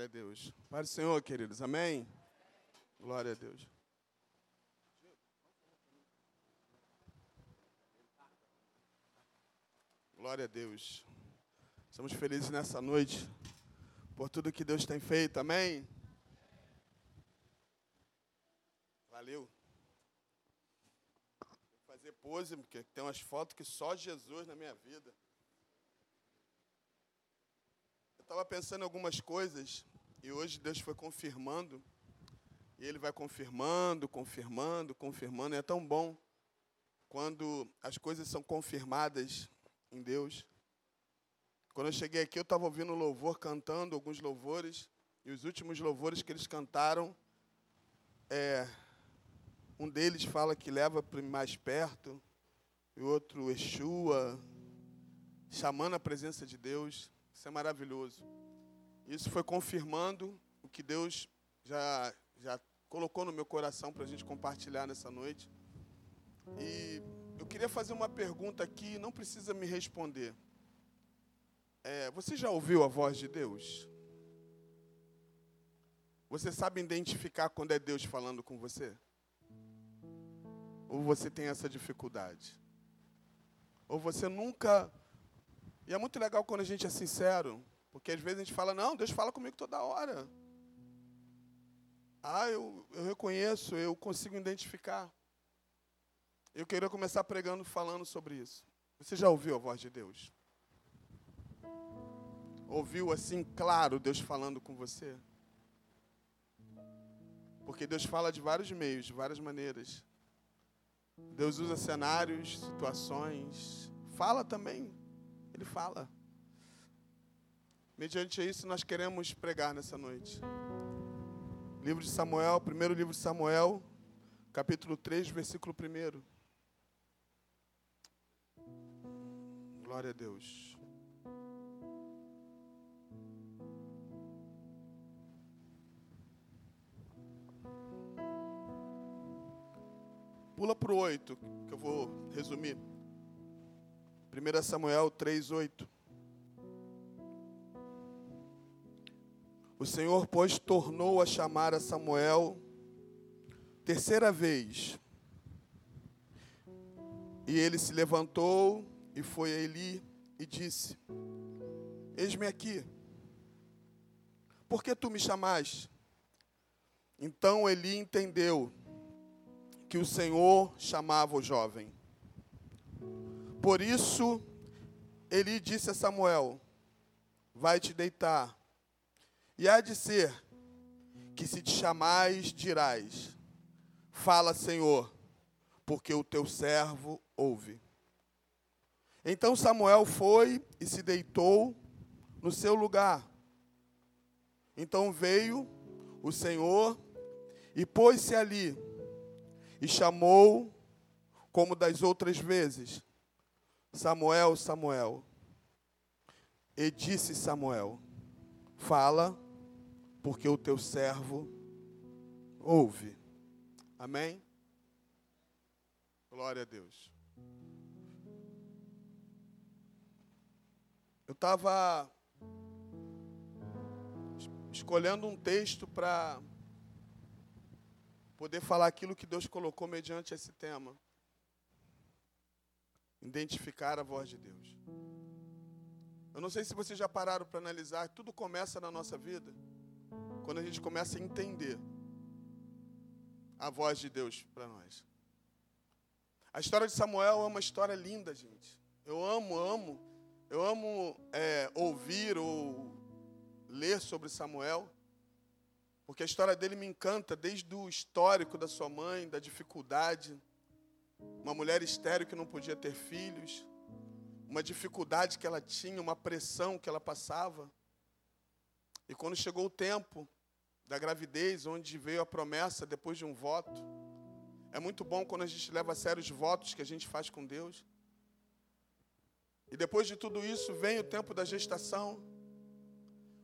Glória a Deus. Para o Senhor, queridos. Amém? Glória a Deus. Glória a Deus. Estamos felizes nessa noite por tudo que Deus tem feito. Amém? Valeu. Vou fazer pose, porque tem umas fotos que só Jesus na minha vida. Eu estava pensando em algumas coisas e hoje Deus foi confirmando. E Ele vai confirmando, confirmando, confirmando. E é tão bom quando as coisas são confirmadas em Deus. Quando eu cheguei aqui, eu estava ouvindo louvor, cantando alguns louvores, e os últimos louvores que eles cantaram, é, um deles fala que leva mais perto, e o outro Exua, chamando a presença de Deus. Isso é maravilhoso. Isso foi confirmando o que Deus já, já colocou no meu coração para a gente compartilhar nessa noite. E eu queria fazer uma pergunta aqui, não precisa me responder. É, você já ouviu a voz de Deus? Você sabe identificar quando é Deus falando com você? Ou você tem essa dificuldade? Ou você nunca. E é muito legal quando a gente é sincero, porque às vezes a gente fala: não, Deus fala comigo toda hora. Ah, eu, eu reconheço, eu consigo identificar. Eu queria começar pregando falando sobre isso. Você já ouviu a voz de Deus? Ouviu assim, claro, Deus falando com você? Porque Deus fala de vários meios, de várias maneiras. Deus usa cenários, situações. Fala também. Ele fala. Mediante isso, nós queremos pregar nessa noite. Livro de Samuel, primeiro livro de Samuel, capítulo 3, versículo 1. Glória a Deus. Pula para o 8, que eu vou resumir. 1 Samuel 3, 8. O Senhor, pois, tornou a chamar a Samuel terceira vez. E ele se levantou e foi a Eli e disse: Eis-me aqui. Por que tu me chamaste? Então Eli entendeu que o Senhor chamava o jovem. Por isso, Eli disse a Samuel: Vai te deitar e há de ser que se te chamais, dirás: Fala, Senhor, porque o teu servo ouve. Então Samuel foi e se deitou no seu lugar. Então veio o Senhor e pôs-se ali e chamou, como das outras vezes: Samuel, Samuel. E disse Samuel: Fala, porque o teu servo ouve. Amém? Glória a Deus. Eu estava escolhendo um texto para poder falar aquilo que Deus colocou mediante esse tema. Identificar a voz de Deus. Eu não sei se vocês já pararam para analisar, tudo começa na nossa vida quando a gente começa a entender a voz de Deus para nós. A história de Samuel é uma história linda, gente. Eu amo, amo, eu amo é, ouvir ou ler sobre Samuel, porque a história dele me encanta desde o histórico da sua mãe, da dificuldade, uma mulher estéril que não podia ter filhos, uma dificuldade que ela tinha, uma pressão que ela passava. E quando chegou o tempo da gravidez, onde veio a promessa depois de um voto. É muito bom quando a gente leva a sério os votos que a gente faz com Deus. E depois de tudo isso, vem o tempo da gestação,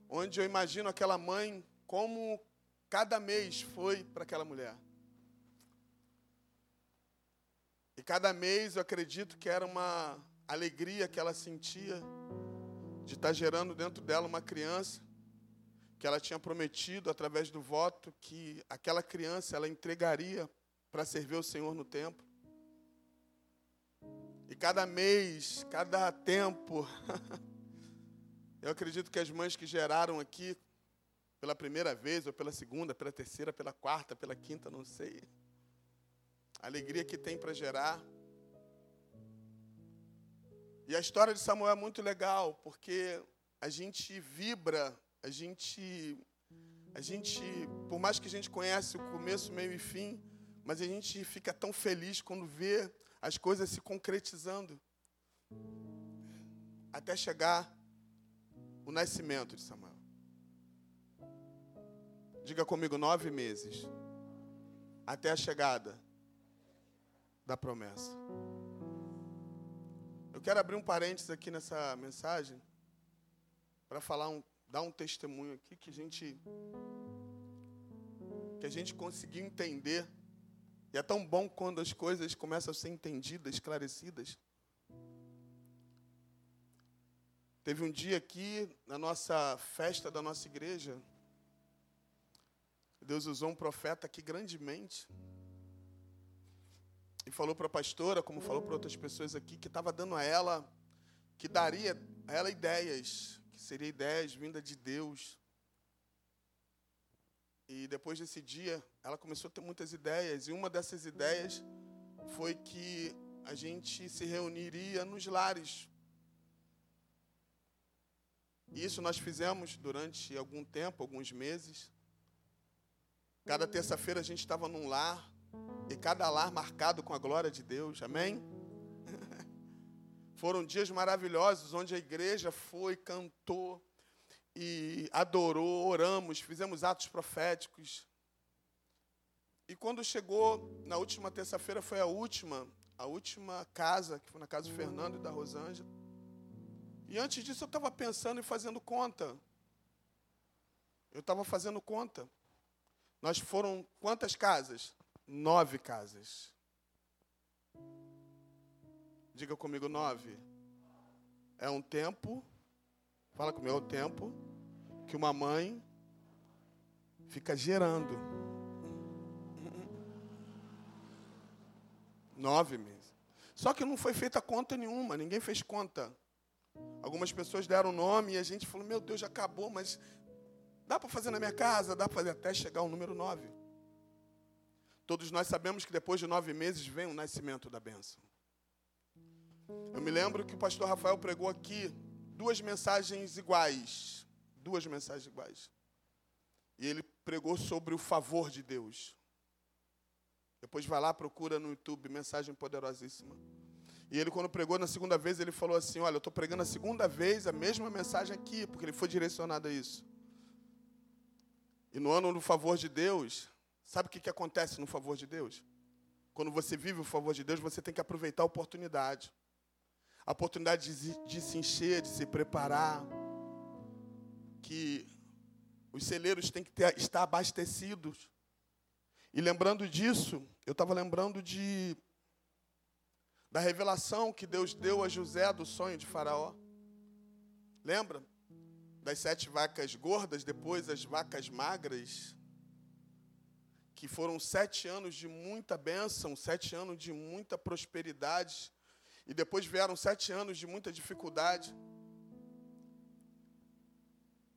onde eu imagino aquela mãe como cada mês foi para aquela mulher. E cada mês eu acredito que era uma alegria que ela sentia de estar gerando dentro dela uma criança que ela tinha prometido através do voto que aquela criança ela entregaria para servir o Senhor no templo. E cada mês, cada tempo, eu acredito que as mães que geraram aqui pela primeira vez, ou pela segunda, pela terceira, pela quarta, pela quinta, não sei. A alegria que tem para gerar. E a história de Samuel é muito legal, porque a gente vibra, a gente, a gente, por mais que a gente conhece o começo, meio e fim, mas a gente fica tão feliz quando vê as coisas se concretizando, até chegar o nascimento de Samuel. Diga comigo, nove meses, até a chegada da promessa. Eu quero abrir um parênteses aqui nessa mensagem para falar um, dar um testemunho aqui que a gente que a gente conseguiu entender. E é tão bom quando as coisas começam a ser entendidas, esclarecidas. Teve um dia aqui na nossa festa da nossa igreja, Deus usou um profeta aqui grandemente. E falou para a pastora, como falou para outras pessoas aqui, que estava dando a ela, que daria a ela ideias que seria ideias vinda de Deus. E depois desse dia, ela começou a ter muitas ideias, e uma dessas ideias foi que a gente se reuniria nos lares. E isso nós fizemos durante algum tempo, alguns meses. Cada terça-feira a gente estava num lar, e cada lar marcado com a glória de Deus, amém? Foram dias maravilhosos onde a igreja foi, cantou e adorou, oramos, fizemos atos proféticos. E quando chegou na última terça-feira, foi a última, a última casa, que foi na casa do Fernando e da Rosângela. E antes disso eu estava pensando e fazendo conta. Eu estava fazendo conta. Nós foram quantas casas? Nove casas. Diga comigo nove. É um tempo, fala comigo, é o tempo que uma mãe fica gerando. Nove meses. Só que não foi feita conta nenhuma, ninguém fez conta. Algumas pessoas deram nome e a gente falou, meu Deus, já acabou, mas dá para fazer na minha casa? Dá para fazer até chegar ao número nove. Todos nós sabemos que depois de nove meses vem o nascimento da bênção. Eu me lembro que o pastor Rafael pregou aqui duas mensagens iguais. Duas mensagens iguais. E ele pregou sobre o favor de Deus. Depois vai lá, procura no YouTube, mensagem poderosíssima. E ele, quando pregou na segunda vez, ele falou assim: Olha, eu estou pregando a segunda vez a mesma mensagem aqui, porque ele foi direcionado a isso. E no ano do favor de Deus, sabe o que, que acontece no favor de Deus? Quando você vive o favor de Deus, você tem que aproveitar a oportunidade a oportunidade de, de se encher, de se preparar, que os celeiros têm que ter, estar abastecidos. E lembrando disso, eu estava lembrando de da revelação que Deus deu a José do sonho de Faraó. Lembra? Das sete vacas gordas, depois as vacas magras, que foram sete anos de muita bênção, sete anos de muita prosperidade, e depois vieram sete anos de muita dificuldade.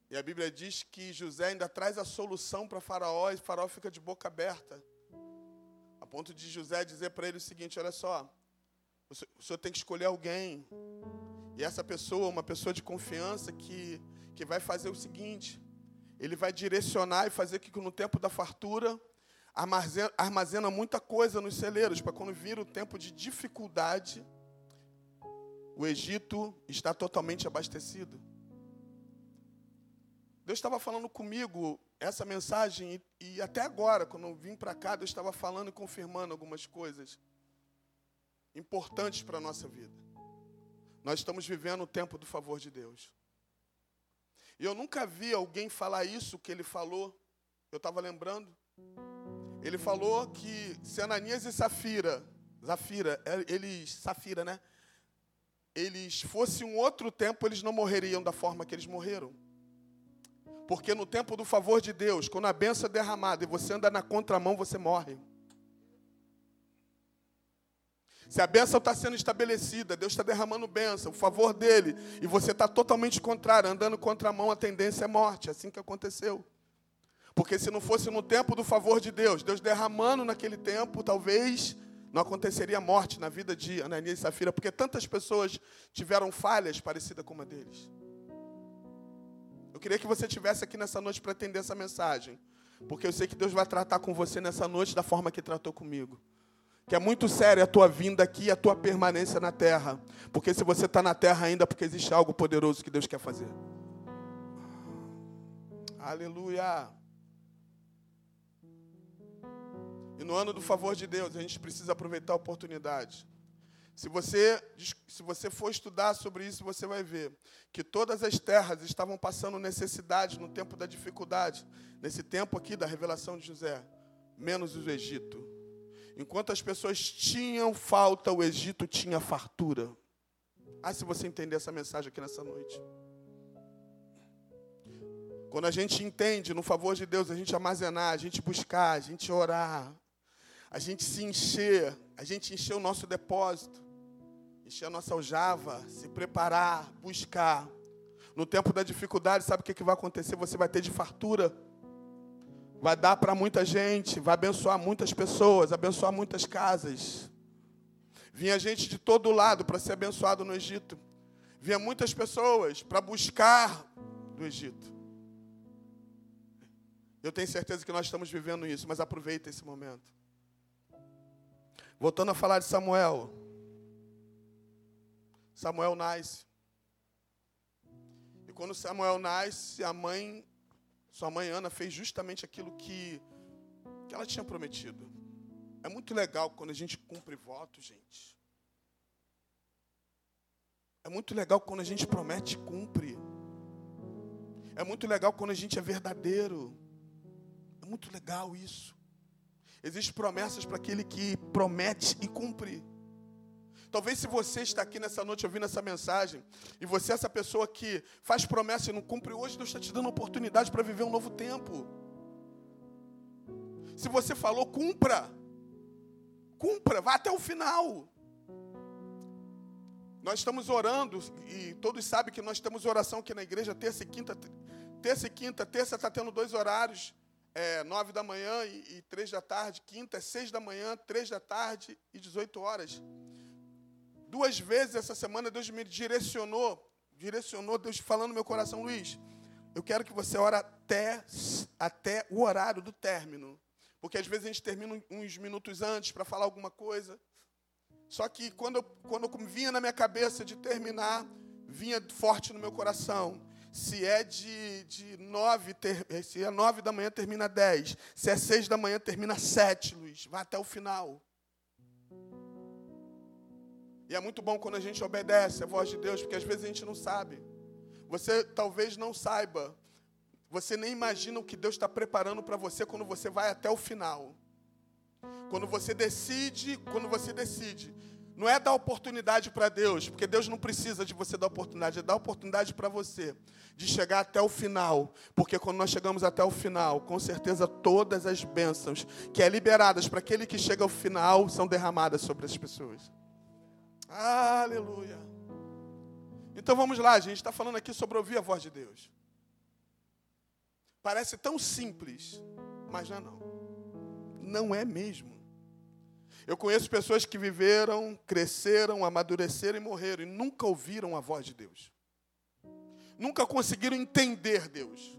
E a Bíblia diz que José ainda traz a solução para Faraó, e Faraó fica de boca aberta. A ponto de José dizer para ele o seguinte: olha só, o senhor tem que escolher alguém. E essa pessoa, uma pessoa de confiança, que, que vai fazer o seguinte: ele vai direcionar e fazer que no tempo da fartura armazena, armazena muita coisa nos celeiros, para quando vir o tempo de dificuldade, o Egito está totalmente abastecido. Deus estava falando comigo essa mensagem e, e até agora, quando eu vim para cá, Deus estava falando e confirmando algumas coisas importantes para a nossa vida. Nós estamos vivendo o tempo do favor de Deus. E eu nunca vi alguém falar isso que ele falou. Eu estava lembrando. Ele falou que se Ananias e Safira, Zafira, eles, Safira, né? Eles fosse um outro tempo, eles não morreriam da forma que eles morreram. Porque no tempo do favor de Deus, quando a benção é derramada e você anda na contramão, você morre. Se a bênção está sendo estabelecida, Deus está derramando bênção, o favor dele, e você está totalmente contrário, andando contramão, a tendência é morte. É assim que aconteceu. Porque se não fosse no tempo do favor de Deus, Deus derramando naquele tempo, talvez não aconteceria morte na vida de Ananias e Safira, porque tantas pessoas tiveram falhas parecidas com uma deles. Eu queria que você tivesse aqui nessa noite para atender essa mensagem, porque eu sei que Deus vai tratar com você nessa noite da forma que tratou comigo que é muito séria a tua vinda aqui e a tua permanência na terra. Porque se você está na terra ainda, porque existe algo poderoso que Deus quer fazer. Aleluia. E no ano do favor de Deus, a gente precisa aproveitar a oportunidade. Se você, se você for estudar sobre isso, você vai ver que todas as terras estavam passando necessidade no tempo da dificuldade, nesse tempo aqui da revelação de José, menos o Egito. Enquanto as pessoas tinham falta, o Egito tinha fartura. Ah, se você entender essa mensagem aqui nessa noite. Quando a gente entende, no favor de Deus, a gente armazenar, a gente buscar, a gente orar, a gente se encher, a gente encher o nosso depósito, encher a nossa aljava, se preparar, buscar. No tempo da dificuldade, sabe o que vai acontecer? Você vai ter de fartura vai dar para muita gente, vai abençoar muitas pessoas, abençoar muitas casas. Vinha gente de todo lado para ser abençoado no Egito. Vinha muitas pessoas para buscar do Egito. Eu tenho certeza que nós estamos vivendo isso, mas aproveita esse momento. Voltando a falar de Samuel. Samuel nasce. E quando Samuel nasce, a mãe sua mãe Ana fez justamente aquilo que, que ela tinha prometido. É muito legal quando a gente cumpre voto, gente. É muito legal quando a gente promete e cumpre. É muito legal quando a gente é verdadeiro. É muito legal isso. Existem promessas para aquele que promete e cumpre. Talvez se você está aqui nessa noite ouvindo essa mensagem, e você é essa pessoa que faz promessa e não cumpre, hoje Deus está te dando oportunidade para viver um novo tempo. Se você falou, cumpra. Cumpra, vá até o final. Nós estamos orando, e todos sabem que nós temos oração aqui na igreja, terça e quinta. Terça e quinta, terça está tendo dois horários, é, nove da manhã e, e três da tarde. Quinta é seis da manhã, três da tarde e dezoito horas. Duas vezes essa semana Deus me direcionou, direcionou Deus falando no meu coração, Luiz, eu quero que você ore até, até o horário do término. Porque às vezes a gente termina uns minutos antes para falar alguma coisa. Só que quando quando vinha na minha cabeça de terminar, vinha forte no meu coração. Se é de, de nove, ter, se é nove da manhã, termina dez. Se é seis da manhã, termina sete, Luiz. Vai até o final. E é muito bom quando a gente obedece a voz de Deus, porque às vezes a gente não sabe. Você talvez não saiba. Você nem imagina o que Deus está preparando para você quando você vai até o final. Quando você decide, quando você decide, não é dar oportunidade para Deus, porque Deus não precisa de você dar oportunidade, é dar oportunidade para você de chegar até o final, porque quando nós chegamos até o final, com certeza todas as bênçãos que é liberadas para aquele que chega ao final são derramadas sobre as pessoas. Aleluia. Então vamos lá, a gente está falando aqui sobre ouvir a voz de Deus. Parece tão simples, mas não é não. Não é mesmo. Eu conheço pessoas que viveram, cresceram, amadureceram e morreram e nunca ouviram a voz de Deus. Nunca conseguiram entender Deus.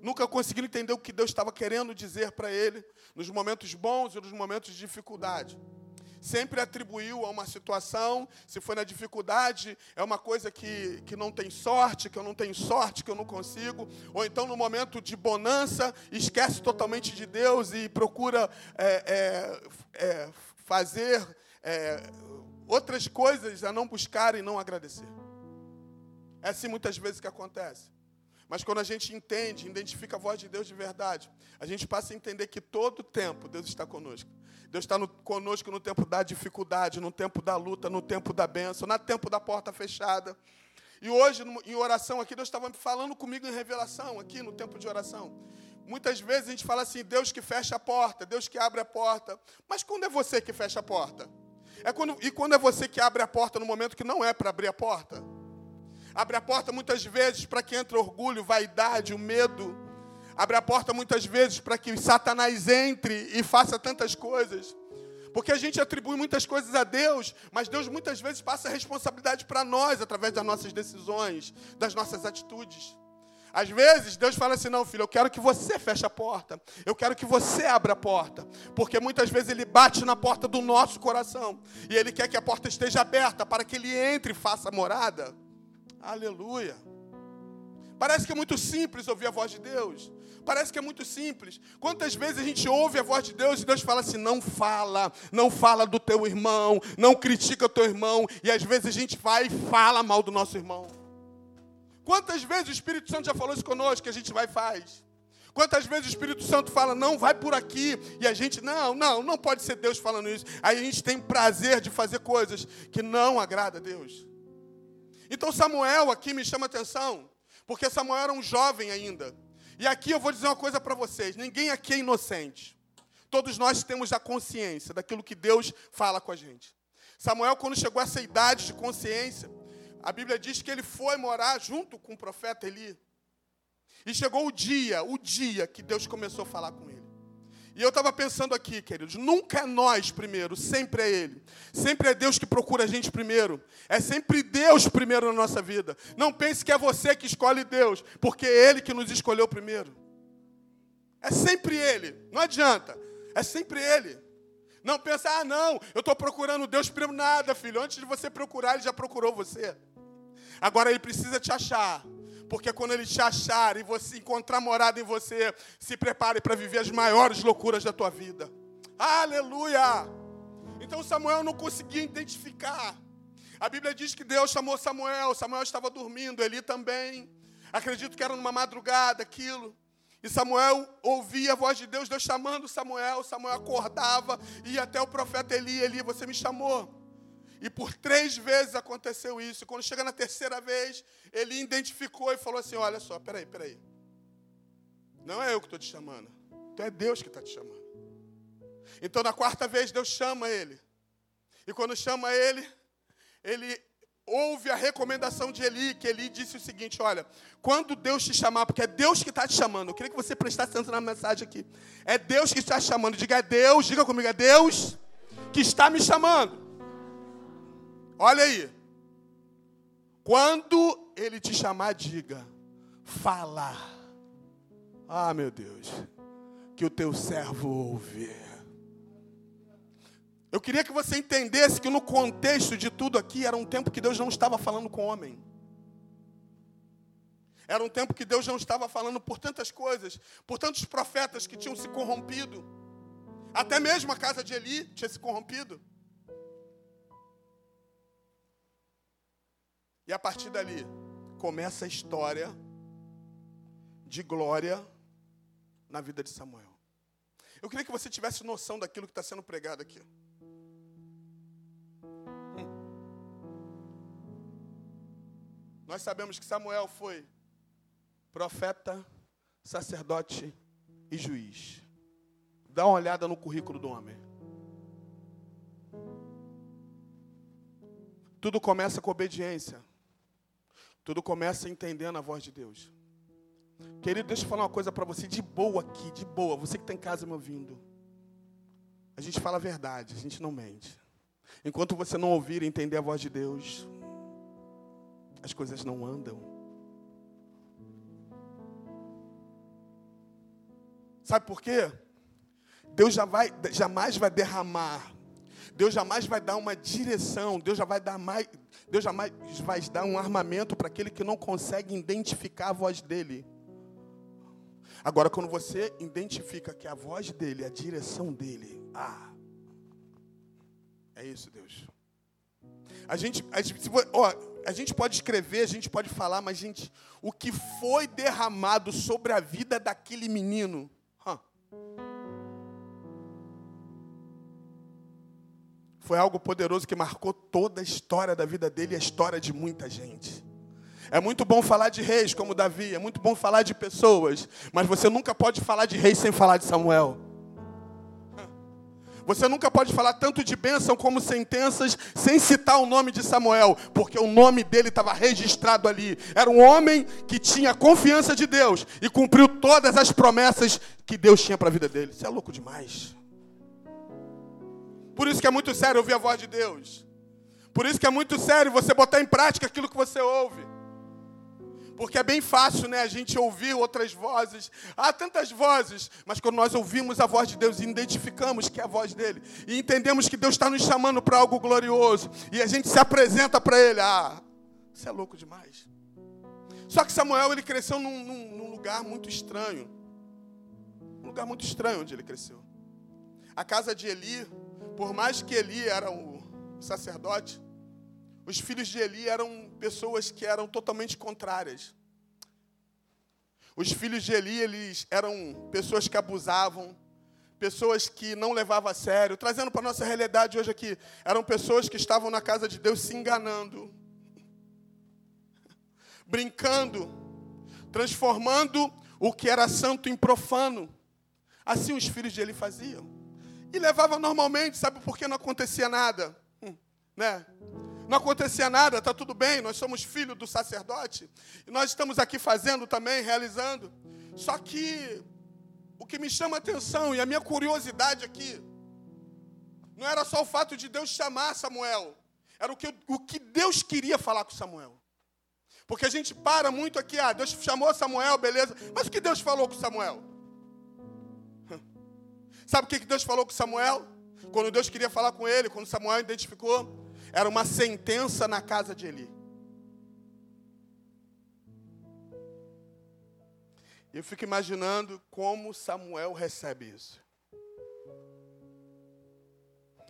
Nunca conseguiram entender o que Deus estava querendo dizer para ele nos momentos bons e nos momentos de dificuldade sempre atribuiu a uma situação, se foi na dificuldade, é uma coisa que, que não tem sorte, que eu não tenho sorte, que eu não consigo, ou então no momento de bonança, esquece totalmente de Deus e procura é, é, é, fazer é, outras coisas a não buscar e não agradecer. É assim muitas vezes que acontece. Mas quando a gente entende, identifica a voz de Deus de verdade, a gente passa a entender que todo tempo Deus está conosco. Deus está no, conosco no tempo da dificuldade, no tempo da luta, no tempo da bênção, no tempo da porta fechada. E hoje, em oração aqui, Deus estava falando comigo em revelação, aqui no tempo de oração. Muitas vezes a gente fala assim, Deus que fecha a porta, Deus que abre a porta. Mas quando é você que fecha a porta? É quando, e quando é você que abre a porta no momento que não é para abrir a porta? Abre a porta muitas vezes para que entre orgulho, vaidade, o medo. Abre a porta muitas vezes para que Satanás entre e faça tantas coisas. Porque a gente atribui muitas coisas a Deus, mas Deus muitas vezes passa a responsabilidade para nós através das nossas decisões, das nossas atitudes. Às vezes, Deus fala assim: não, filho, eu quero que você feche a porta. Eu quero que você abra a porta. Porque muitas vezes Ele bate na porta do nosso coração. E Ele quer que a porta esteja aberta para que Ele entre e faça morada. Aleluia. Parece que é muito simples ouvir a voz de Deus. Parece que é muito simples. Quantas vezes a gente ouve a voz de Deus e Deus fala assim: não fala, não fala do teu irmão, não critica o teu irmão. E às vezes a gente vai e fala mal do nosso irmão. Quantas vezes o Espírito Santo já falou isso conosco que a gente vai e faz? Quantas vezes o Espírito Santo fala, não, vai por aqui, e a gente, não, não, não pode ser Deus falando isso. Aí a gente tem prazer de fazer coisas que não agrada a Deus. Então Samuel aqui me chama atenção, porque Samuel era um jovem ainda. E aqui eu vou dizer uma coisa para vocês: ninguém aqui é inocente. Todos nós temos a consciência daquilo que Deus fala com a gente. Samuel, quando chegou a essa idade de consciência, a Bíblia diz que ele foi morar junto com o profeta Eli. E chegou o dia, o dia que Deus começou a falar com ele. E eu estava pensando aqui, queridos, nunca é nós primeiro, sempre é Ele. Sempre é Deus que procura a gente primeiro. É sempre Deus primeiro na nossa vida. Não pense que é você que escolhe Deus, porque é Ele que nos escolheu primeiro. É sempre Ele, não adianta. É sempre Ele. Não pensa, ah, não, eu estou procurando Deus primeiro. Nada, filho. Antes de você procurar, Ele já procurou você. Agora ele precisa te achar. Porque quando ele te achar e você encontrar morada em você, se prepare para viver as maiores loucuras da tua vida. Aleluia! Então Samuel não conseguia identificar. A Bíblia diz que Deus chamou Samuel, Samuel estava dormindo, Eli também. Acredito que era numa madrugada aquilo. E Samuel ouvia a voz de Deus, Deus chamando Samuel. Samuel acordava, ia até o profeta Eli, Eli, você me chamou. E por três vezes aconteceu isso. Quando chega na terceira vez, ele identificou e falou assim: Olha só, peraí, peraí. Não é eu que estou te chamando. Então é Deus que está te chamando. Então na quarta vez Deus chama ele. E quando chama ele, ele ouve a recomendação de Eli, que Eli disse o seguinte: olha, quando Deus te chamar, porque é Deus que está te chamando, eu queria que você prestasse atenção na mensagem aqui. É Deus que está te chamando. Diga, é Deus, diga comigo, é Deus que está me chamando. Olha aí. Quando ele te chamar, diga: fala. Ah, meu Deus, que o teu servo ouve. Eu queria que você entendesse que no contexto de tudo aqui era um tempo que Deus não estava falando com o homem. Era um tempo que Deus não estava falando por tantas coisas, por tantos profetas que tinham se corrompido. Até mesmo a casa de Eli tinha se corrompido. E a partir dali começa a história de glória na vida de Samuel. Eu queria que você tivesse noção daquilo que está sendo pregado aqui. Hum. Nós sabemos que Samuel foi profeta, sacerdote e juiz. Dá uma olhada no currículo do homem. Tudo começa com obediência. Tudo começa entendendo a voz de Deus. Querido, deixa eu falar uma coisa para você de boa aqui, de boa. Você que está em casa me ouvindo. A gente fala a verdade, a gente não mente. Enquanto você não ouvir e entender a voz de Deus, as coisas não andam. Sabe por quê? Deus já vai, jamais vai derramar Deus jamais vai dar uma direção, Deus já vai dar mais, Deus jamais vai dar um armamento para aquele que não consegue identificar a voz dele. Agora, quando você identifica que a voz dele, a direção dele, ah, é isso, Deus. A gente, a gente, ó, a gente pode escrever, a gente pode falar, mas, gente, o que foi derramado sobre a vida daquele menino, foi algo poderoso que marcou toda a história da vida dele e a história de muita gente. É muito bom falar de reis como Davi, é muito bom falar de pessoas, mas você nunca pode falar de reis sem falar de Samuel. Você nunca pode falar tanto de bênção como sentenças sem citar o nome de Samuel, porque o nome dele estava registrado ali. Era um homem que tinha confiança de Deus e cumpriu todas as promessas que Deus tinha para a vida dele. Isso é louco demais. Por isso que é muito sério ouvir a voz de Deus. Por isso que é muito sério você botar em prática aquilo que você ouve. Porque é bem fácil, né, a gente ouvir outras vozes. Há tantas vozes, mas quando nós ouvimos a voz de Deus e identificamos que é a voz dele, e entendemos que Deus está nos chamando para algo glorioso, e a gente se apresenta para ele, ah, isso é louco demais. Só que Samuel, ele cresceu num, num, num lugar muito estranho. Um lugar muito estranho onde ele cresceu. A casa de Eli, por mais que Eli era o sacerdote, os filhos de Eli eram pessoas que eram totalmente contrárias. Os filhos de Eli, eles eram pessoas que abusavam, pessoas que não levavam a sério. Trazendo para a nossa realidade hoje aqui, eram pessoas que estavam na casa de Deus se enganando, brincando, transformando o que era santo em profano. Assim os filhos de Eli faziam. E levavam normalmente, sabe por que não acontecia nada? Hum, né? Não acontecia nada, está tudo bem, nós somos filhos do sacerdote, e nós estamos aqui fazendo também, realizando. Só que o que me chama a atenção e a minha curiosidade aqui, não era só o fato de Deus chamar Samuel, era o que, o que Deus queria falar com Samuel. Porque a gente para muito aqui, ah, Deus chamou Samuel, beleza, mas o que Deus falou com Samuel? Sabe o que Deus falou com Samuel? Quando Deus queria falar com ele, quando Samuel identificou, era uma sentença na casa de Eli. Eu fico imaginando como Samuel recebe isso.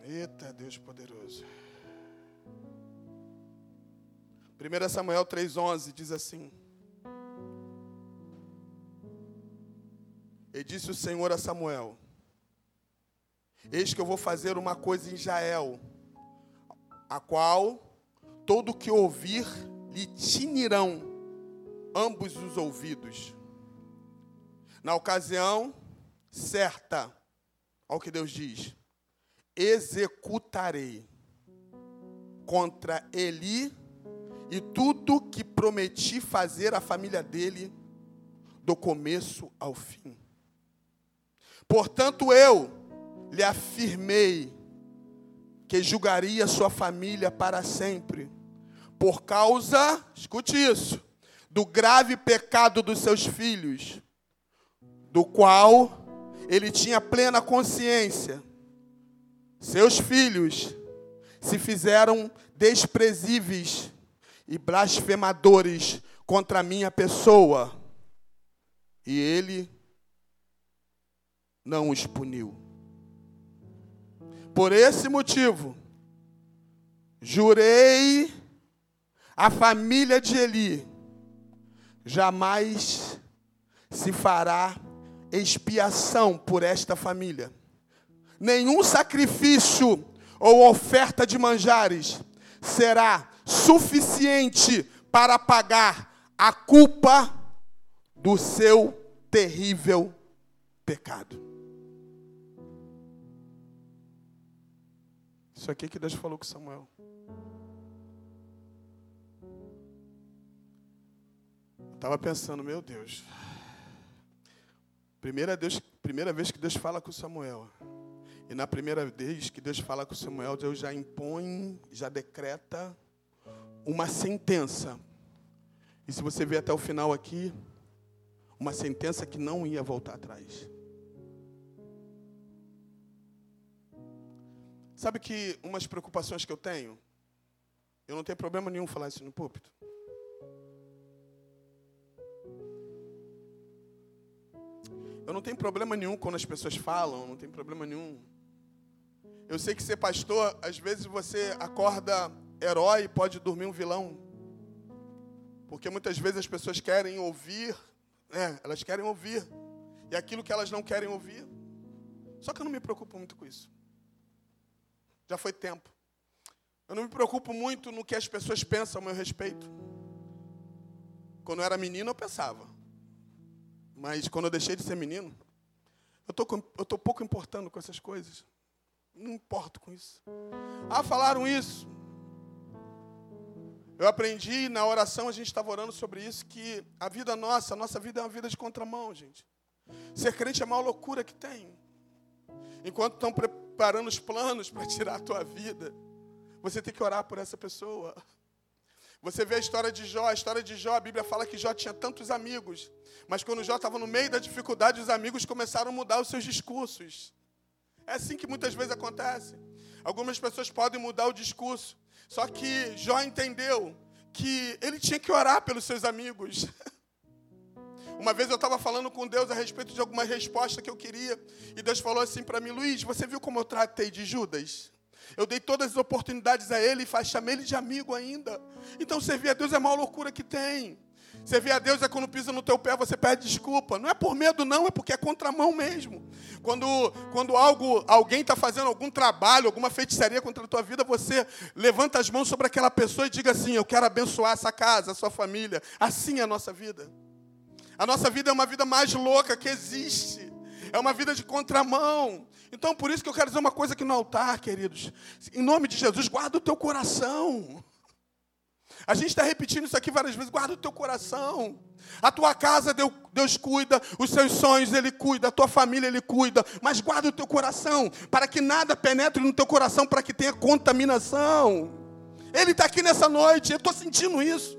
Eita, Deus poderoso. 1 Samuel 3,11 diz assim: E disse o Senhor a Samuel: Eis que eu vou fazer uma coisa em Israel a qual todo que ouvir lhe tinirão ambos os ouvidos. Na ocasião certa, ao que Deus diz, executarei contra Eli e tudo que prometi fazer à família dele do começo ao fim. Portanto, eu lhe afirmei que julgaria sua família para sempre, por causa, escute isso, do grave pecado dos seus filhos, do qual ele tinha plena consciência. Seus filhos se fizeram desprezíveis e blasfemadores contra a minha pessoa, e ele não os puniu. Por esse motivo, jurei a família de Eli, jamais se fará expiação por esta família. Nenhum sacrifício ou oferta de manjares será suficiente para pagar a culpa do seu terrível pecado. Isso aqui que Deus falou com Samuel. Estava pensando, meu Deus. Primeira, Deus. primeira vez que Deus fala com Samuel. E na primeira vez que Deus fala com Samuel, Deus já impõe, já decreta uma sentença. E se você ver até o final aqui, uma sentença que não ia voltar atrás. Sabe que umas preocupações que eu tenho, eu não tenho problema nenhum falar isso no púlpito. Eu não tenho problema nenhum quando as pessoas falam, não tenho problema nenhum. Eu sei que ser pastor, às vezes você acorda herói e pode dormir um vilão. Porque muitas vezes as pessoas querem ouvir, né? elas querem ouvir. E aquilo que elas não querem ouvir. Só que eu não me preocupo muito com isso. Já foi tempo. Eu não me preocupo muito no que as pessoas pensam a meu respeito. Quando eu era menino, eu pensava. Mas quando eu deixei de ser menino, eu tô, eu tô pouco importando com essas coisas. Não importo com isso. Ah, falaram isso. Eu aprendi na oração, a gente estava orando sobre isso, que a vida nossa, a nossa vida é uma vida de contramão, gente. Ser crente é a maior loucura que tem. Enquanto estão preparando os planos para tirar a tua vida, você tem que orar por essa pessoa. Você vê a história de Jó, a história de Jó, a Bíblia fala que Jó tinha tantos amigos, mas quando Jó estava no meio da dificuldade, os amigos começaram a mudar os seus discursos. É assim que muitas vezes acontece. Algumas pessoas podem mudar o discurso, só que Jó entendeu que ele tinha que orar pelos seus amigos. Uma vez eu estava falando com Deus a respeito de alguma resposta que eu queria, e Deus falou assim para mim: Luiz, você viu como eu tratei de Judas? Eu dei todas as oportunidades a ele e chamei ele de amigo ainda. Então servir a Deus é a maior loucura que tem. Servir a Deus é quando pisa no teu pé, você pede desculpa. Não é por medo, não, é porque é contramão mesmo. Quando, quando algo, alguém está fazendo algum trabalho, alguma feitiçaria contra a tua vida, você levanta as mãos sobre aquela pessoa e diga assim: Eu quero abençoar essa casa, a sua família. Assim é a nossa vida. A nossa vida é uma vida mais louca que existe. É uma vida de contramão. Então, por isso que eu quero dizer uma coisa aqui no altar, queridos. Em nome de Jesus, guarda o teu coração. A gente está repetindo isso aqui várias vezes. Guarda o teu coração. A tua casa Deus, cuida, os seus sonhos Ele cuida, a tua família Ele cuida, mas guarda o teu coração, para que nada penetre no teu coração, para que tenha contaminação. Ele está aqui nessa noite, eu estou sentindo isso.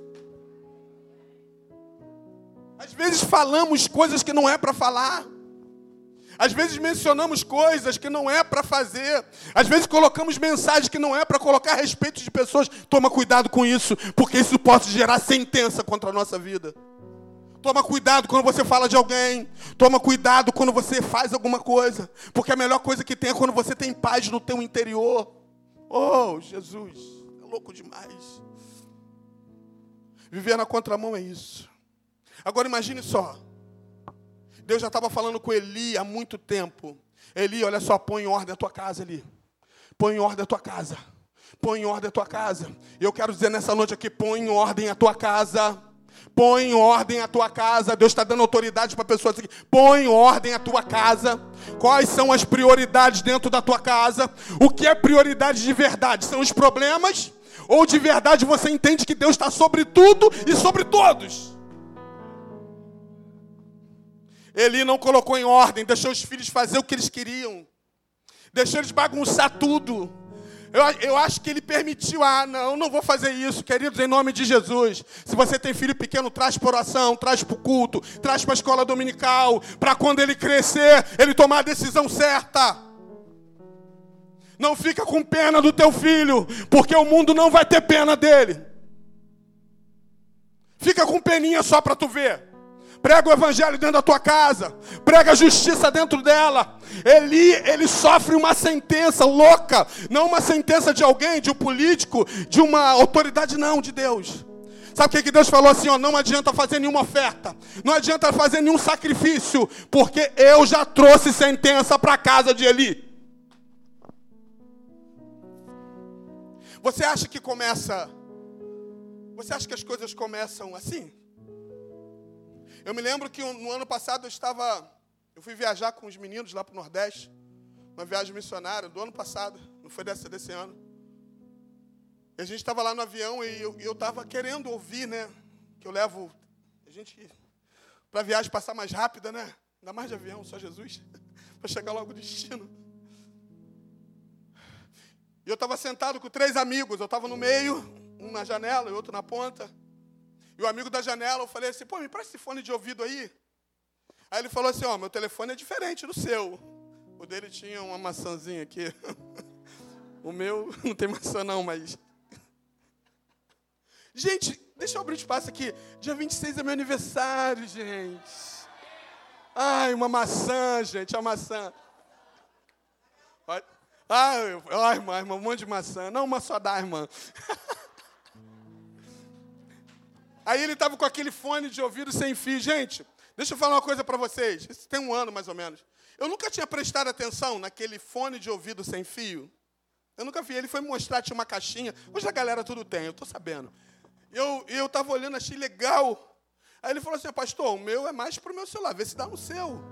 Às vezes falamos coisas que não é para falar. Às vezes mencionamos coisas que não é para fazer. Às vezes colocamos mensagens que não é para colocar a respeito de pessoas. Toma cuidado com isso, porque isso pode gerar sentença contra a nossa vida. Toma cuidado quando você fala de alguém. Toma cuidado quando você faz alguma coisa. Porque a melhor coisa que tem é quando você tem paz no teu interior. Oh, Jesus, é louco demais. Viver na contramão é isso. Agora imagine só. Deus já estava falando com Eli há muito tempo. Eli, olha só, põe em ordem a tua casa, Eli. Põe em ordem a tua casa. Põe em ordem a tua casa. E eu quero dizer nessa noite aqui: põe em ordem a tua casa. Põe em ordem a tua casa. Deus está dando autoridade para pessoas aqui. Põe em ordem a tua casa. Quais são as prioridades dentro da tua casa? O que é prioridade de verdade? São os problemas? Ou de verdade você entende que Deus está sobre tudo e sobre todos? Ele não colocou em ordem, deixou os filhos fazer o que eles queriam, deixou eles bagunçar tudo. Eu, eu acho que ele permitiu, ah, não, não vou fazer isso, queridos, em nome de Jesus. Se você tem filho pequeno, traz para oração, traz para o culto, traz para a escola dominical, para quando ele crescer, ele tomar a decisão certa. Não fica com pena do teu filho, porque o mundo não vai ter pena dele. Fica com peninha só para tu ver. Prega o evangelho dentro da tua casa. Prega a justiça dentro dela. Eli, ele sofre uma sentença louca. Não uma sentença de alguém, de um político, de uma autoridade, não, de Deus. Sabe o que Deus falou assim? Ó, não adianta fazer nenhuma oferta, não adianta fazer nenhum sacrifício, porque eu já trouxe sentença para a casa de Eli. Você acha que começa? Você acha que as coisas começam assim? Eu me lembro que no ano passado eu estava. Eu fui viajar com os meninos lá para o Nordeste. Uma viagem missionária do ano passado, não foi desse, desse ano. E a gente estava lá no avião e eu estava querendo ouvir, né? Que eu levo a gente para a viagem passar mais rápida, né? Ainda mais de avião, só Jesus, para chegar logo no destino. E eu estava sentado com três amigos, eu estava no meio, um na janela e outro na ponta. E o amigo da janela, eu falei assim, pô, me presta esse fone de ouvido aí. Aí ele falou assim, ó, oh, meu telefone é diferente do seu. O dele tinha uma maçãzinha aqui. o meu não tem maçã não, mas... Gente, deixa eu abrir espaço aqui. Dia 26 é meu aniversário, gente. Ai, uma maçã, gente, a maçã. Ai, ai, irmã, irmã, um monte de maçã. Não, uma só dá, irmã. Aí ele estava com aquele fone de ouvido sem fio. Gente, deixa eu falar uma coisa para vocês. Isso tem um ano mais ou menos. Eu nunca tinha prestado atenção naquele fone de ouvido sem fio. Eu nunca vi. Ele foi mostrar, tinha uma caixinha. Hoje a galera tudo tem, eu estou sabendo. Eu estava olhando, achei legal. Aí ele falou assim, pastor, o meu é mais para o meu celular, vê se dá no seu.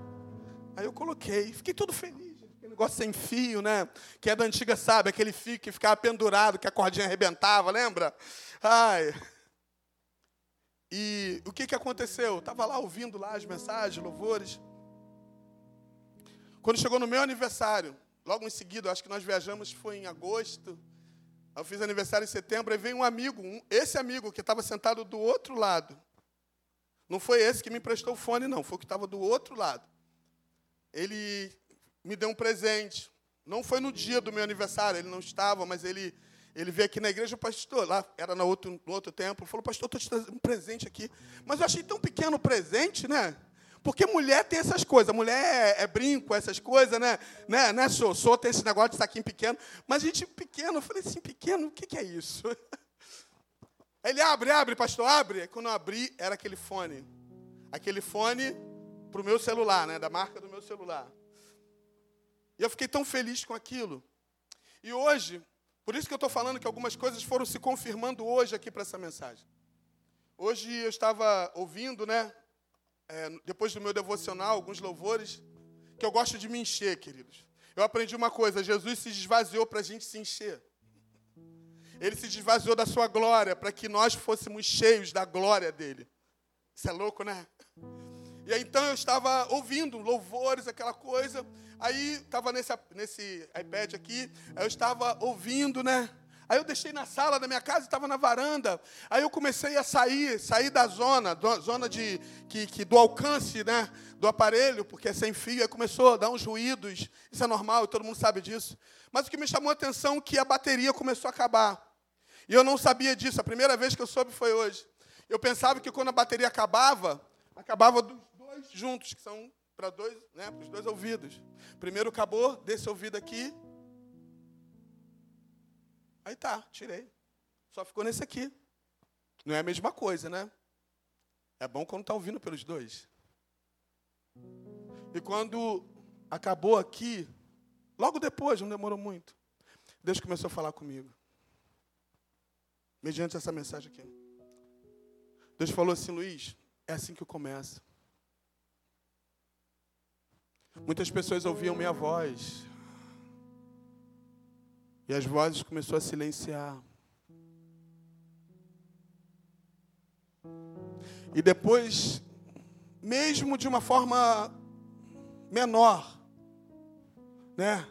Aí eu coloquei, fiquei todo feliz. Aquele negócio sem fio, né? Que é da antiga, sabe? Aquele fio que ficava pendurado, que a cordinha arrebentava, lembra? Ai. E o que, que aconteceu? Estava lá ouvindo lá as mensagens, louvores. Quando chegou no meu aniversário, logo em seguida, acho que nós viajamos, foi em agosto. Eu fiz aniversário em setembro, e veio um amigo, um, esse amigo que estava sentado do outro lado. Não foi esse que me emprestou o fone, não, foi o que estava do outro lado. Ele me deu um presente. Não foi no dia do meu aniversário, ele não estava, mas ele, ele veio aqui na igreja, o pastor, lá era no outro, no outro tempo, falou, pastor, estou te trazendo um presente aqui. Mas eu achei tão pequeno o presente, né? Porque mulher tem essas coisas, mulher é, é brinco, essas coisas, né? né? né sou, sou, tem esse negócio de saquinho pequeno. Mas gente pequeno, eu falei assim, pequeno, o que, que é isso? Ele abre, abre, pastor, abre. Quando eu abri, era aquele fone. Aquele fone para o meu celular, né? Da marca do meu celular. E eu fiquei tão feliz com aquilo. E hoje, por isso que eu estou falando que algumas coisas foram se confirmando hoje aqui para essa mensagem. Hoje eu estava ouvindo, né? é, depois do meu devocional, alguns louvores, que eu gosto de me encher, queridos. Eu aprendi uma coisa: Jesus se esvaziou para a gente se encher. Ele se esvaziou da sua glória para que nós fôssemos cheios da glória dele. Isso é louco, né? E aí então eu estava ouvindo louvores, aquela coisa. Aí estava nesse, nesse iPad aqui, aí eu estava ouvindo, né? Aí eu deixei na sala da minha casa, estava na varanda. Aí eu comecei a sair, sair da zona, da zona de que, que, do alcance, né, do aparelho, porque é sem fio. Aí começou a dar uns ruídos. Isso é normal, todo mundo sabe disso. Mas o que me chamou a atenção é que a bateria começou a acabar. E eu não sabia disso. A primeira vez que eu soube foi hoje. Eu pensava que quando a bateria acabava, acabava dos dois juntos, que são para dois, né, os dois ouvidos. Primeiro acabou desse ouvido aqui Aí tá, tirei. Só ficou nesse aqui. Não é a mesma coisa, né? É bom quando está ouvindo pelos dois. E quando acabou aqui, logo depois, não demorou muito, Deus começou a falar comigo. Mediante essa mensagem aqui. Deus falou assim, Luiz, é assim que eu começo. Muitas pessoas ouviam minha voz, e as vozes começou a silenciar. E depois, mesmo de uma forma menor, né?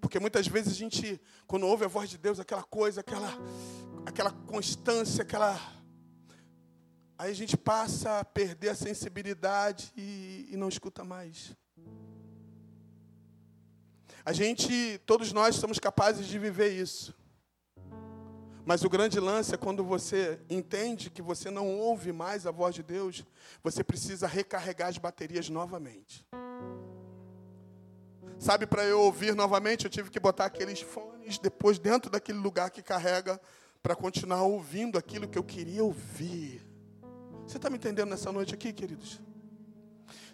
Porque muitas vezes a gente, quando ouve a voz de Deus, aquela coisa, aquela, aquela constância, aquela. Aí a gente passa a perder a sensibilidade e, e não escuta mais. A gente, todos nós somos capazes de viver isso. Mas o grande lance é quando você entende que você não ouve mais a voz de Deus, você precisa recarregar as baterias novamente. Sabe, para eu ouvir novamente, eu tive que botar aqueles fones depois dentro daquele lugar que carrega para continuar ouvindo aquilo que eu queria ouvir. Você está me entendendo nessa noite aqui, queridos?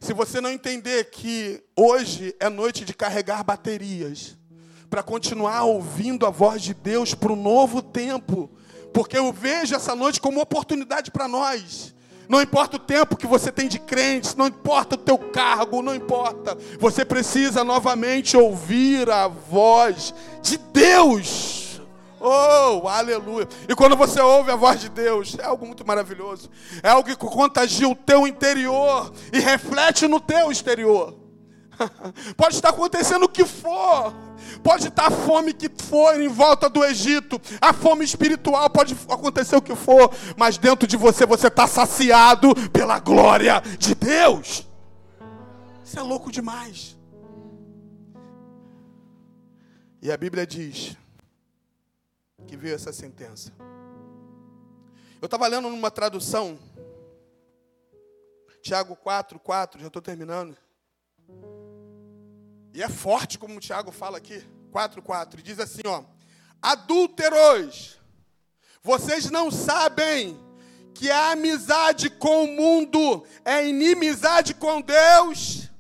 Se você não entender que hoje é noite de carregar baterias, para continuar ouvindo a voz de Deus para um novo tempo, porque eu vejo essa noite como oportunidade para nós. Não importa o tempo que você tem de crente, não importa o teu cargo, não importa. Você precisa novamente ouvir a voz de Deus. Oh, aleluia. E quando você ouve a voz de Deus, é algo muito maravilhoso. É algo que contagia o teu interior e reflete no teu exterior. Pode estar acontecendo o que for. Pode estar a fome que for em volta do Egito. A fome espiritual pode acontecer o que for. Mas dentro de você, você está saciado pela glória de Deus. Isso é louco demais. E a Bíblia diz que veio essa sentença. Eu estava lendo numa tradução, Tiago 4, 4, já estou terminando. E é forte como o Tiago fala aqui, 4, 4, e diz assim, ó, adúlteros, vocês não sabem que a amizade com o mundo é inimizade com Deus?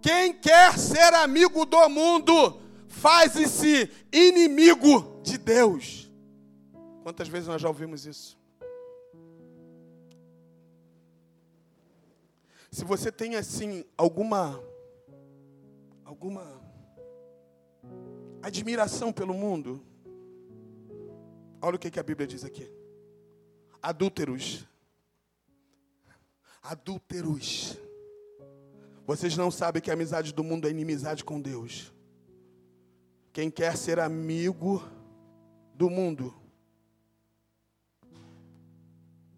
Quem quer ser amigo do mundo, faz-se inimigo de Deus. Quantas vezes nós já ouvimos isso? Se você tem assim alguma alguma admiração pelo mundo, olha o que, que a Bíblia diz aqui. Adúlteros. Adúlteros. Vocês não sabem que a amizade do mundo é inimizade com Deus. Quem quer ser amigo do mundo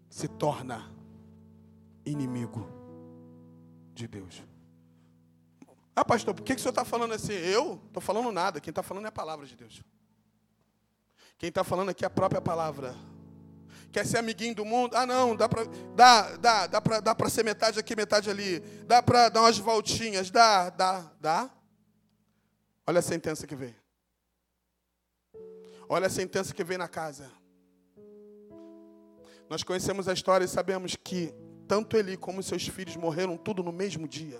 se torna inimigo de Deus. Ah, pastor, por que, que o senhor está falando assim? Eu? Estou falando nada. Quem está falando é a palavra de Deus. Quem está falando aqui é a própria palavra. Quer ser amiguinho do mundo? Ah, não, dá para dá, dá, dá pra, dá pra ser metade aqui, metade ali. Dá para dar umas voltinhas. Dá, dá, dá. Olha a sentença que vem. Olha a sentença que vem na casa. Nós conhecemos a história e sabemos que tanto ele como seus filhos morreram tudo no mesmo dia.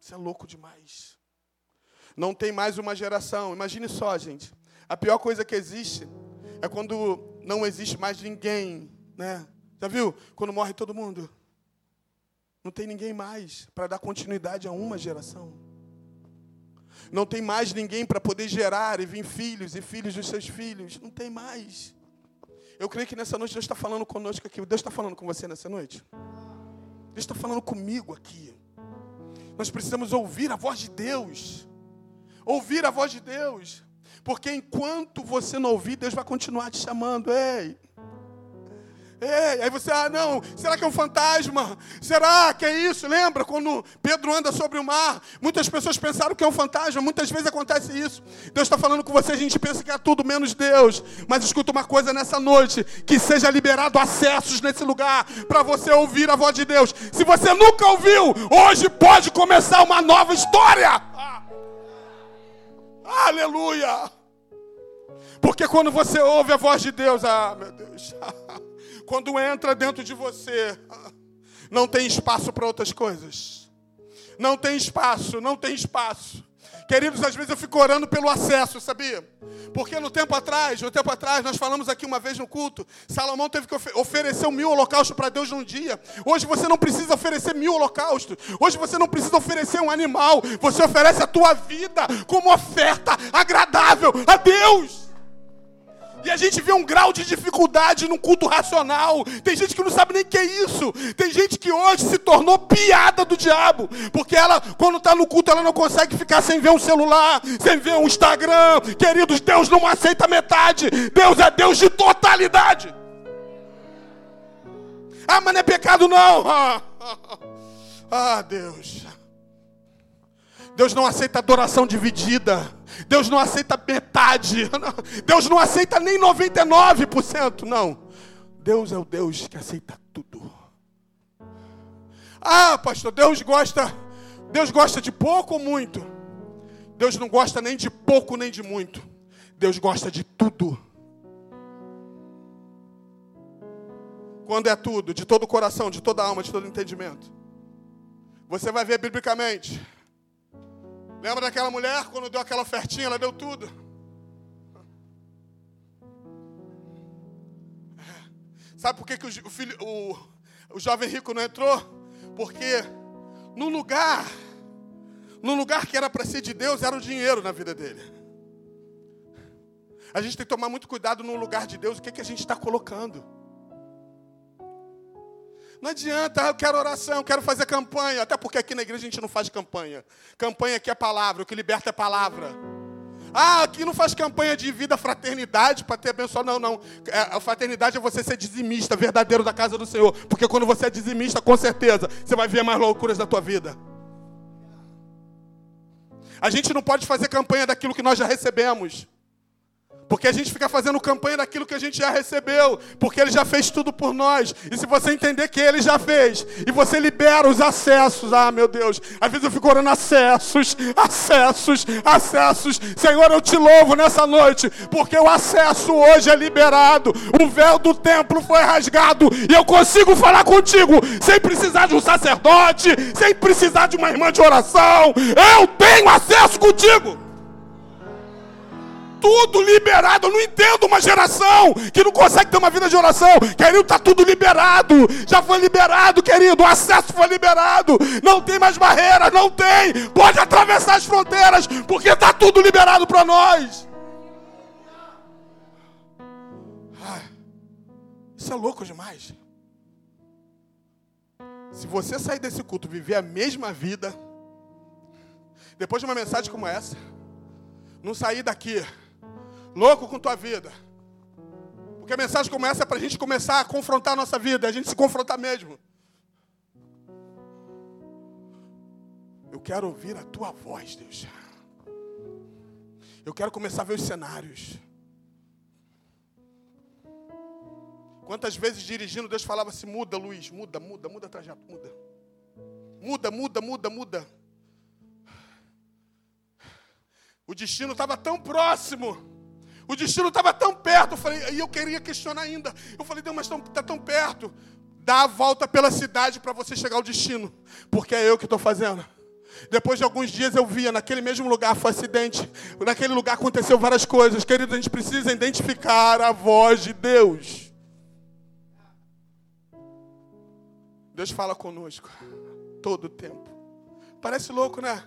Isso é louco demais. Não tem mais uma geração. Imagine só, gente. A pior coisa que existe é quando não existe mais ninguém, né? Já viu? Quando morre todo mundo. Não tem ninguém mais para dar continuidade a uma geração. Não tem mais ninguém para poder gerar e vir filhos e filhos dos seus filhos. Não tem mais. Eu creio que nessa noite Deus está falando conosco aqui. Deus está falando com você nessa noite. Deus está falando comigo aqui. Nós precisamos ouvir a voz de Deus. Ouvir a voz de Deus. Porque enquanto você não ouvir, Deus vai continuar te chamando. Ei, Ei, aí você, ah, não, será que é um fantasma? Será que é isso? Lembra quando Pedro anda sobre o mar? Muitas pessoas pensaram que é um fantasma, muitas vezes acontece isso. Deus está falando com você, a gente pensa que é tudo menos Deus. Mas escuta uma coisa nessa noite: que seja liberado acessos nesse lugar para você ouvir a voz de Deus. Se você nunca ouviu, hoje pode começar uma nova história. Ah. Aleluia! Porque quando você ouve a voz de Deus, ah, meu Deus. quando entra dentro de você, não tem espaço para outras coisas. Não tem espaço, não tem espaço. Queridos, às vezes eu fico orando pelo acesso, sabia? Porque no tempo atrás, no tempo atrás, nós falamos aqui uma vez no culto, Salomão teve que oferecer mil holocaustos para Deus num dia. Hoje você não precisa oferecer mil holocaustos. Hoje você não precisa oferecer um animal. Você oferece a tua vida como oferta agradável a Deus. E a gente vê um grau de dificuldade no culto racional. Tem gente que não sabe nem o que é isso. Tem gente que hoje se tornou piada do diabo. Porque ela, quando está no culto, ela não consegue ficar sem ver um celular, sem ver um Instagram. Queridos, Deus não aceita metade. Deus é Deus de totalidade. Ah, mas não é pecado não. Ah, Deus. Deus não aceita adoração dividida. Deus não aceita metade. Deus não aceita nem 99%. Não. Deus é o Deus que aceita tudo. Ah, pastor, Deus gosta. Deus gosta de pouco ou muito? Deus não gosta nem de pouco nem de muito. Deus gosta de tudo. Quando é tudo, de todo o coração, de toda a alma, de todo entendimento. Você vai ver biblicamente Lembra daquela mulher quando deu aquela ofertinha, ela deu tudo. Sabe por que, que o, filho, o, o jovem rico não entrou? Porque no lugar, no lugar que era para ser de Deus, era o dinheiro na vida dele. A gente tem que tomar muito cuidado no lugar de Deus, o que, que a gente está colocando. Não adianta, eu quero oração, eu quero fazer campanha. Até porque aqui na igreja a gente não faz campanha. Campanha aqui é palavra, o que liberta é palavra. Ah, aqui não faz campanha de vida, fraternidade para ter abençoado. Não, não. É, a fraternidade é você ser dizimista, verdadeiro da casa do Senhor. Porque quando você é dizimista, com certeza, você vai ver mais loucuras da tua vida. A gente não pode fazer campanha daquilo que nós já recebemos. Porque a gente fica fazendo campanha daquilo que a gente já recebeu, porque ele já fez tudo por nós. E se você entender que ele já fez, e você libera os acessos, ah, meu Deus, às vezes eu fico orando acessos, acessos, acessos. Senhor, eu te louvo nessa noite, porque o acesso hoje é liberado. O véu do templo foi rasgado e eu consigo falar contigo sem precisar de um sacerdote, sem precisar de uma irmã de oração. Eu tenho acesso contigo. Tudo liberado. Eu não entendo uma geração que não consegue ter uma vida de oração. Querido, está tudo liberado. Já foi liberado, querido. O acesso foi liberado. Não tem mais barreiras, não tem. Pode atravessar as fronteiras, porque está tudo liberado para nós. Isso é louco demais. Se você sair desse culto e viver a mesma vida, depois de uma mensagem como essa, não sair daqui louco com tua vida. Porque a mensagem como essa é para a gente começar a confrontar a nossa vida, a gente se confrontar mesmo. Eu quero ouvir a tua voz, Deus. Eu quero começar a ver os cenários. Quantas vezes dirigindo, Deus falava assim: muda, Luiz, muda, muda, muda trajeto, muda. Muda, muda, muda, muda. O destino estava tão próximo. O destino estava tão perto. Eu falei, e eu queria questionar ainda. Eu falei, Deus, mas está tão perto. Dá a volta pela cidade para você chegar ao destino. Porque é eu que estou fazendo. Depois de alguns dias eu via, naquele mesmo lugar foi acidente. Naquele lugar aconteceu várias coisas. Queridos, a gente precisa identificar a voz de Deus. Deus fala conosco todo o tempo. Parece louco, né?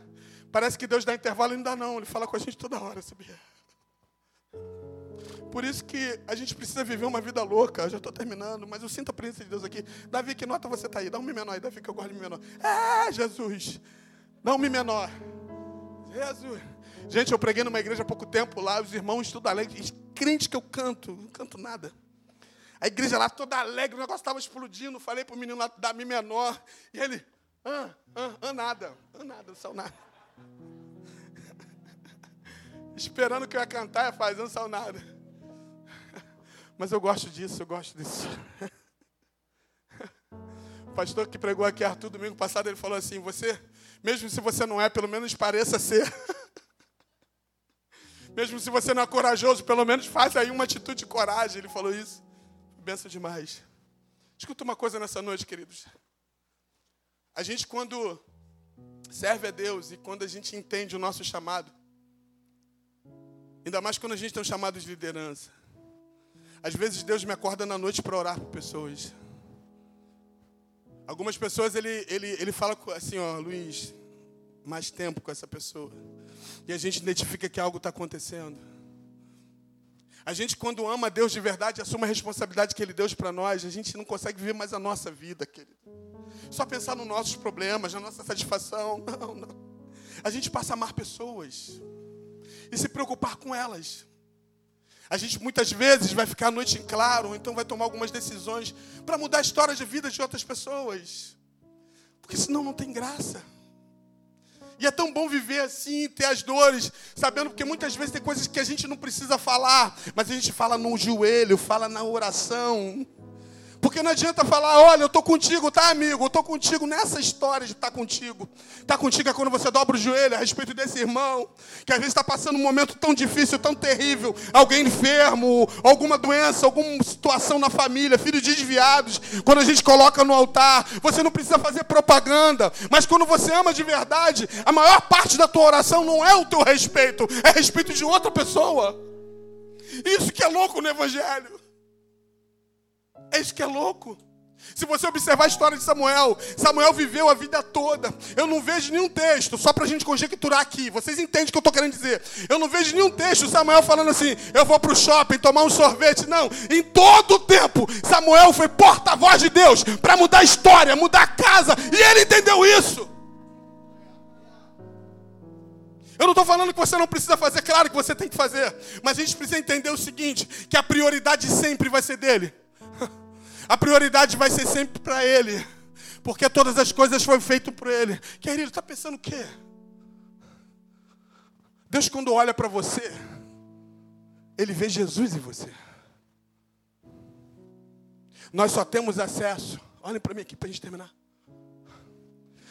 Parece que Deus dá intervalo, ainda não. Ele fala com a gente toda hora, sabia? Por isso que a gente precisa viver uma vida louca. Eu já estou terminando, mas eu sinto a presença de Deus aqui. Davi, que nota você está aí? Dá um mi menor aí. Davi, que eu gosto de mi menor. É, Jesus. Dá um mi menor. Jesus. Gente, eu preguei numa igreja há pouco tempo lá. Os irmãos tudo alegre. Crente que eu canto. Não canto nada. A igreja lá toda alegre, o negócio estava explodindo. Falei para o menino lá da Mi menor. E ele, ah, ah, ah, nada, ah, nada, não saiu nada. Esperando que eu ia cantar, ia fazer, não saiu nada. Mas eu gosto disso, eu gosto disso. O pastor que pregou aqui, Arthur, domingo passado, ele falou assim: Você, mesmo se você não é, pelo menos pareça ser. Mesmo se você não é corajoso, pelo menos faça aí uma atitude de coragem. Ele falou isso. Benção demais. Escuta uma coisa nessa noite, queridos. A gente, quando serve a Deus e quando a gente entende o nosso chamado, ainda mais quando a gente tem um chamado de liderança, às vezes Deus me acorda na noite para orar por pessoas. Algumas pessoas ele, ele, ele fala assim, ó, Luiz, mais tempo com essa pessoa. E a gente identifica que algo está acontecendo. A gente, quando ama Deus de verdade, assume a responsabilidade que Ele deu para nós, a gente não consegue viver mais a nossa vida, querido. Só pensar nos nossos problemas, na nossa satisfação. Não, não. A gente passa a amar pessoas e se preocupar com elas. A gente muitas vezes vai ficar a noite em claro, ou então vai tomar algumas decisões para mudar a história de vida de outras pessoas. Porque senão não tem graça. E é tão bom viver assim, ter as dores, sabendo porque muitas vezes tem coisas que a gente não precisa falar, mas a gente fala no joelho, fala na oração. Porque não adianta falar, olha, eu estou contigo, tá, amigo? Eu estou contigo nessa história de estar tá contigo. Estar tá contigo é quando você dobra o joelho a respeito desse irmão, que às vezes está passando um momento tão difícil, tão terrível, alguém enfermo, alguma doença, alguma situação na família, filhos desviados. Quando a gente coloca no altar, você não precisa fazer propaganda, mas quando você ama de verdade, a maior parte da tua oração não é o teu respeito, é respeito de outra pessoa. Isso que é louco no Evangelho. É isso que é louco. Se você observar a história de Samuel, Samuel viveu a vida toda. Eu não vejo nenhum texto, só para a gente conjecturar aqui. Vocês entendem o que eu estou querendo dizer? Eu não vejo nenhum texto Samuel falando assim: eu vou para o shopping tomar um sorvete. Não. Em todo o tempo, Samuel foi porta-voz de Deus para mudar a história, mudar a casa. E ele entendeu isso. Eu não estou falando que você não precisa fazer, claro que você tem que fazer. Mas a gente precisa entender o seguinte: que a prioridade sempre vai ser dele. A prioridade vai ser sempre para Ele. Porque todas as coisas foram feitas por Ele. Querido, está pensando o quê? Deus, quando olha para você, Ele vê Jesus em você. Nós só temos acesso. Olhem para mim aqui para a gente terminar.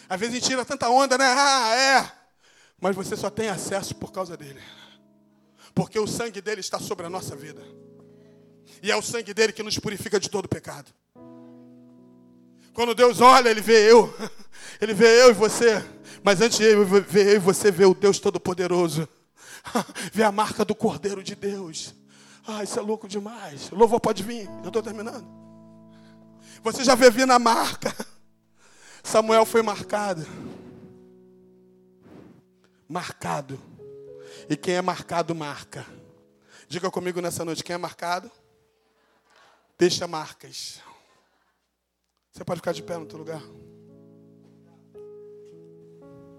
Às vezes a gente tira tanta onda, né? Ah, é. Mas você só tem acesso por causa dele. Porque o sangue dele está sobre a nossa vida. E é o sangue dele que nos purifica de todo pecado. Quando Deus olha, Ele vê eu. Ele vê eu e você. Mas antes de Ele ver eu e você, vê o Deus Todo-Poderoso. Vê a marca do Cordeiro de Deus. Ah, isso é louco demais. Louvor pode vir. Eu estou terminando. Você já vê vindo a marca. Samuel foi marcado. Marcado. E quem é marcado, marca. Diga comigo nessa noite: quem é marcado, deixa marcas. Você pode ficar de pé no teu lugar.